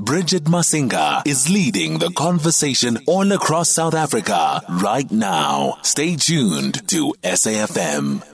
Bridget Masinga is leading the conversation all across South Africa right now. Stay tuned to SAFM.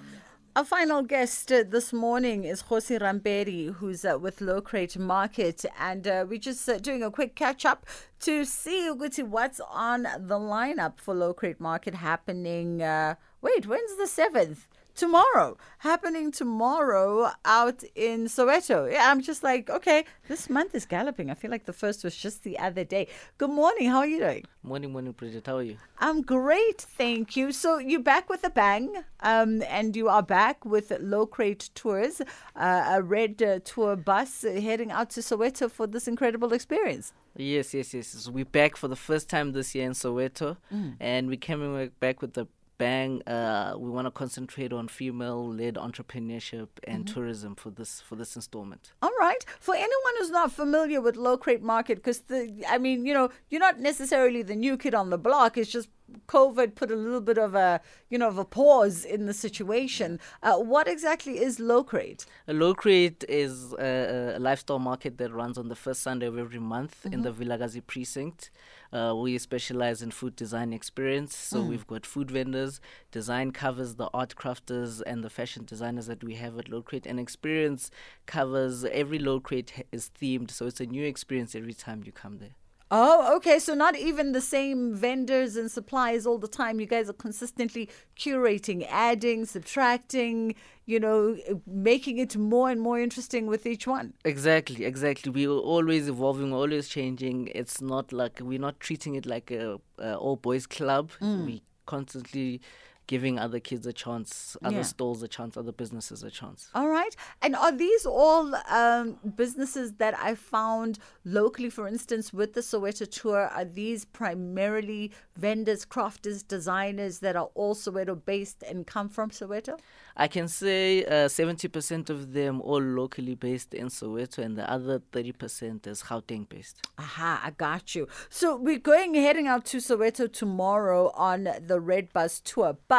Our final guest uh, this morning is Kgosi Rampedi, who's uh, with Locrate Market, and uh, we're just uh, doing a quick catch up to see what's on the lineup for Locrate Market happening. Uh, wait, when's the seventh? Tomorrow, happening tomorrow out in Soweto. Yeah, I'm just like, okay, this month is galloping. I feel like the first was just the other day. Good morning. How are you doing? Morning, morning, Bridget. How are you? I'm great, thank you. So you're back with a bang, um, and you are back with Locrate Tours, uh, a red uh, tour bus heading out to Soweto for this incredible experience. Yes, yes, yes. So we're back for the first time this year in Soweto, mm. and we came back with the bang uh, we want to concentrate on female led entrepreneurship and mm-hmm. tourism for this for this installment all right for anyone who's not familiar with Locrate market because the i mean you know you're not necessarily the new kid on the block it's just covid put a little bit of a you know of a pause in the situation uh, what exactly is Locrate Locrate is a, a, lifestyle market that runs on the first sunday of every month mm-hmm. in the Vilakazi precinct uh, we specialize in food design experience. So mm. we've got food vendors, design covers the art crafters and the fashion designers that we have at Locrate. And experience covers every Locrate is themed. So it's a new experience every time you come there. Oh, okay. So not even the same vendors and suppliers all the time. You guys are consistently curating, adding, subtracting, you know, making it more and more interesting with each one. Exactly, exactly. We're always evolving, always changing. It's not like we're not treating it like a, a all boys club. Mm. We constantly giving other kids a chance, other yeah. stalls a chance, other businesses a chance. All right. And are these all um, businesses that I found locally, for instance, with the Soweto tour? Are these primarily vendors, crafters, designers that are all Soweto based and come from Soweto? I can say uh, 70% of them all locally based in Soweto, and the other 30% is Gauteng based. Aha, I got you. So we're going heading out to Soweto tomorrow on the Red Bus tour, but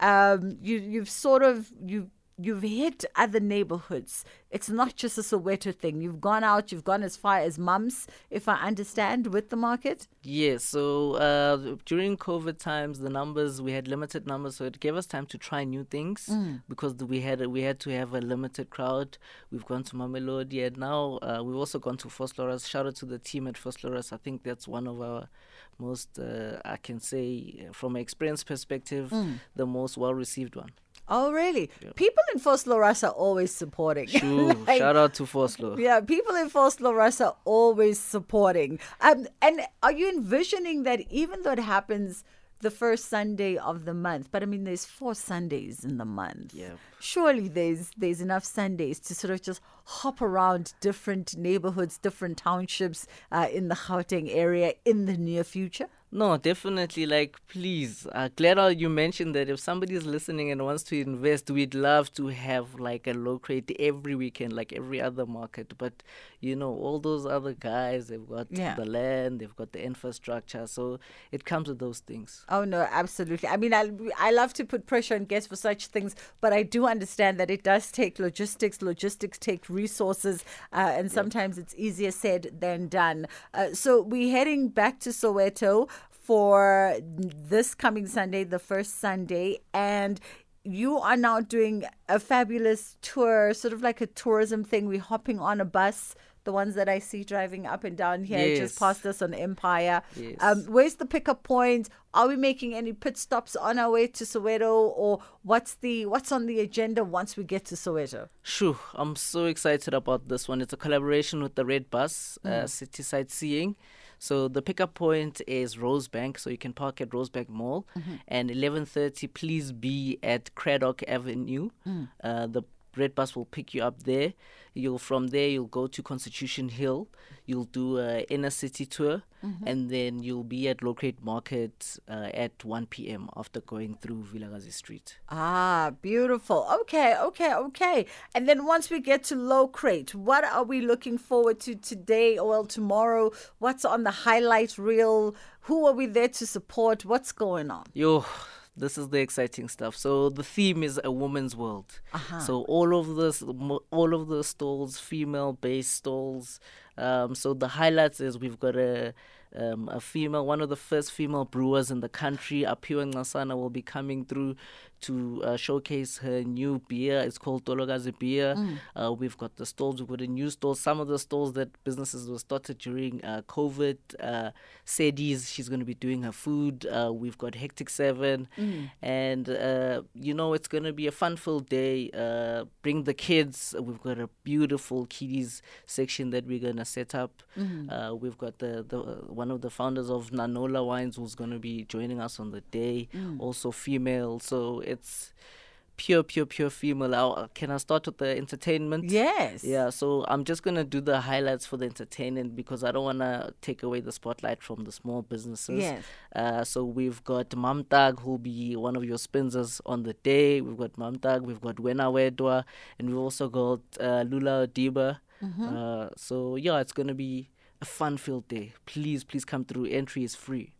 um, you you've sort of you you've hit other neighborhoods. It's not just a Soweto thing. You've gone out, you've gone as far as mums, if I understand, with the market. Yes. So uh, during COVID times, the numbers we had limited numbers, so it gave us time to try new things mm. because we had we had to have a limited crowd. We've gone to Mamelodi, and now uh, we've also gone to Vosloorus. Shout out to the team at Vosloorus. I think that's one of our most, uh, I can say, from an experience perspective, mm. the most well received one. Oh, really? Yeah. People in Vosloorus are always supporting. Sure. like, Shout out to Voslo. Yeah, people in Vosloorus are always supporting. Um, and are you envisioning that even though it happens the first Sunday of the month, but I mean, there's four Sundays in the month. Yeah. Surely there's there's enough Sundays to sort of just hop around different neighborhoods, different townships uh, in the Gauteng area in the near future. No, definitely. Like, please, uh, glad you mentioned that if somebody is listening and wants to invest, we'd love to have like a Locrate every weekend, like every other market. But you know, all those other guys, they've got yeah. the land, they've got the infrastructure, so it comes with those things. Oh no, absolutely. I mean, I I love to put pressure on guests for such things, but I do understand that it does take logistics. Logistics take resources, uh, and sometimes it's easier said than done. Uh, so we're heading back to Soweto for this coming Sunday, the first Sunday, and you are now doing a fabulous tour, sort of like a tourism thing. We're hopping on a bus, the ones that I see driving up and down here, yes. just past us on Empire. Yes. Um, where's the pickup point? Are we making any pit stops on our way to Soweto, or what's the what's on the agenda once we get to Soweto? Shoo, I'm so excited about this one. It's a collaboration with the Red Bus, uh, mm. uh, City Sightseeing. So the pickup point is Rosebank, so you can park at Rosebank Mall. Mm-hmm. And 11:30, please be at Cradock Avenue. Mm. Uh, the red bus will pick you up there. You'll from there you'll go to Constitution Hill. You'll do a inner city tour, mm-hmm. and then you'll be at Locrate Market uh, at 1 p.m. after going through Vilakazi Street. Ah, beautiful. Okay, okay, okay. And then once we get to Locrate, what are we looking forward to today or well, tomorrow? What's on the highlight reel? Who are we there to support? What's going on? Yo this is the exciting stuff. So the theme is a woman's world. Uh-huh. So all of this, all of the stalls, female-based stalls, Um, so the highlights is we've got a um, a female, one of the first female brewers in the country, Apiwe Nxusani, will be coming through to uh, showcase her new beer. It's called Tolokazi beer. Mm. Uh, we've got the stalls, we've got a new stall. Some of the stalls that businesses were started during uh, COVID. Uh, Sadie's, she's going to be doing her food. Uh, we've got Hectic 7. Mm. And, uh, you know, it's going to be a fun filled day. Uh, bring the kids. We've got a beautiful kiddies section that we're going to set up. Mm-hmm. we've got the, the one of the founders of Nanola Wines who's going to be joining us on the day. Mm. Also female. So it's pure, pure, pure female. I'll, can I start with the entertainment? Yes. Yeah, so I'm just going to do the highlights for the entertainment because I don't want to take away the spotlight from the small businesses. Yes. Uh, so we've got Mamtag, who'll be one of your sponsors on the day. We've got Mamtag, we've got Wena Wedwa, and we've also got uh, Lula Diba. Mm-hmm. Uh, so, yeah, it's going to be a fun filled day. Please, please come through. Entry is free.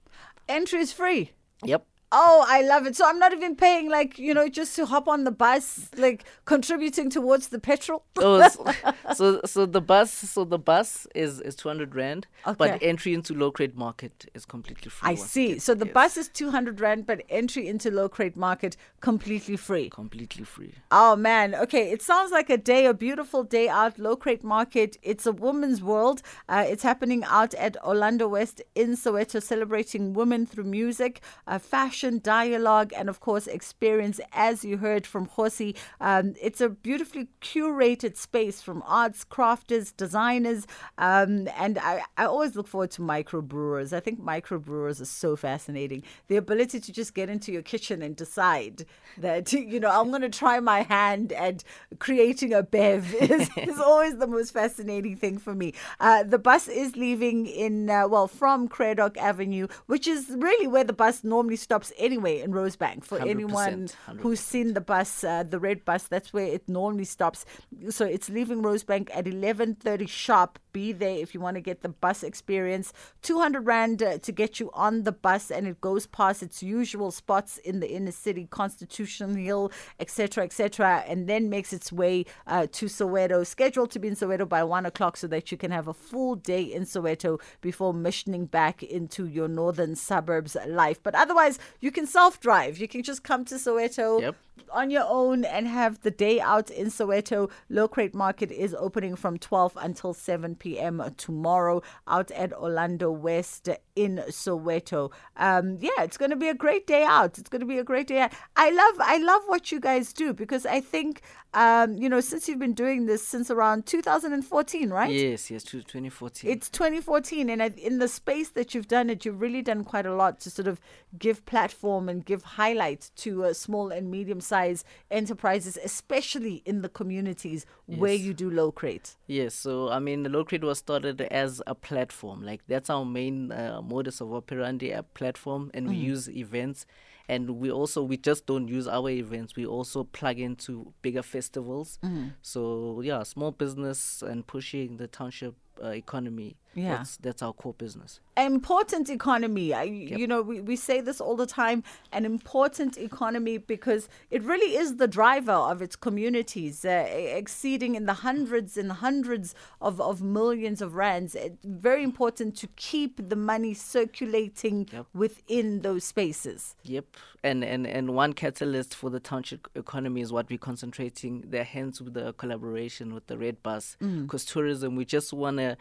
Entry is free. Yep. Oh, I love it. So I'm not even paying like, you know, just to hop on the bus, like contributing towards the petrol. so, so, so the bus so the bus is is 200 rand, okay. but entry into Locrate market is completely free. I see. So the yes. bus is 200 rand, but entry into Locrate market completely free. Completely free. Oh man. Okay, it sounds like a day, a beautiful day out Locrate market. It's a woman's world. Uh, it's happening out at Orlando West in Soweto celebrating women through music, uh, fashion dialogue, and of course, experience, as you heard from Kgosi. Um, it's a beautifully curated space from arts, crafters, designers, um, and I, I always look forward to microbrewers. I think microbrewers are so fascinating. The ability to just get into your kitchen and decide that, you know, I'm going to try my hand at creating a bev is, is always the most fascinating thing for me. Uh, the bus is leaving in, uh, well, from Cradock Avenue, which is really where the bus normally stops anyway in Rosebank. For anyone 100%. who's seen the bus, uh, the red bus, that's where it normally stops. So it's leaving Rosebank at 11:30 sharp. Be there if you want to get the bus experience. 200 rand uh, to get you on the bus, and it goes past its usual spots in the inner city, Constitution Hill, etc., etc., and then makes its way uh, to Soweto. Scheduled to be in Soweto by one o'clock, so that you can have a full day in Soweto before missioning back into your northern suburbs life. But otherwise, you can self drive. You can just come to Soweto. Yep on your own and have the day out in Soweto. Locrate Market is opening from 12 until 7 p.m. tomorrow out at Orlando West in Soweto. Um, yeah, it's going to be a great day out. It's going to be a great day out. I love, I love what you guys do because I think, um, you know, since you've been doing this since around 2014, right? Yes, yes, 2014. It's 2014, and in the space that you've done it, you've really done quite a lot to sort of give platform and give highlight to uh, small and medium size enterprises, especially in the communities yes. where you do Locrate. Yes, so I mean, the Locrate was started as a platform. Like that's our main uh, modus of operandi, a platform, and mm. we use events and we also we just don't use our events we also plug into bigger festivals mm. so yeah small business and pushing the township uh, economy yeah that's, that's our core business important economy. I, yep. You know, we, we say this all the time an important economy because it really is the driver of its communities, uh, exceeding in the hundreds and hundreds of, of millions of rands. It's very important to keep the money circulating yep. within those spaces. Yep. And, and, and one catalyst for the township economy is what we're concentrating there, hence with the collaboration with the Red Bus. Because mm. tourism, we just want to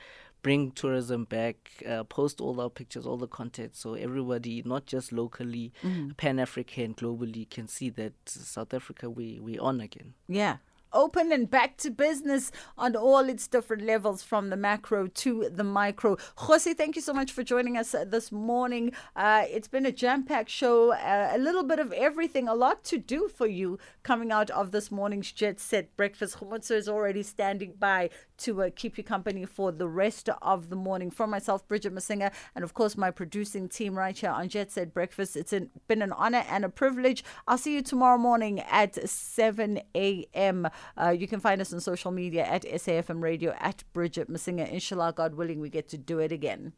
bring tourism back, uh, post all our pictures, all the content, so everybody, not just locally, mm. Pan African, globally, can see that South Africa we we on again. Yeah open and back to business on all its different levels from the macro to the micro. Kgosi, thank you so much for joining us uh, this morning. Uh, it's been a jam packed show, uh, a little bit of everything, a lot to do for you coming out of this morning's Jet Set breakfast. Humutsu is already standing by to uh, keep you company for the rest of the morning. From myself, Bridget Masinga, and of course, my producing team right here on Jet Set Breakfast. It's been an honor and a privilege. I'll see you tomorrow morning at 7 a.m. Uh, you can find us on social media at SAFM Radio, at Bridget Masinga. Inshallah, God willing, we get to do it again.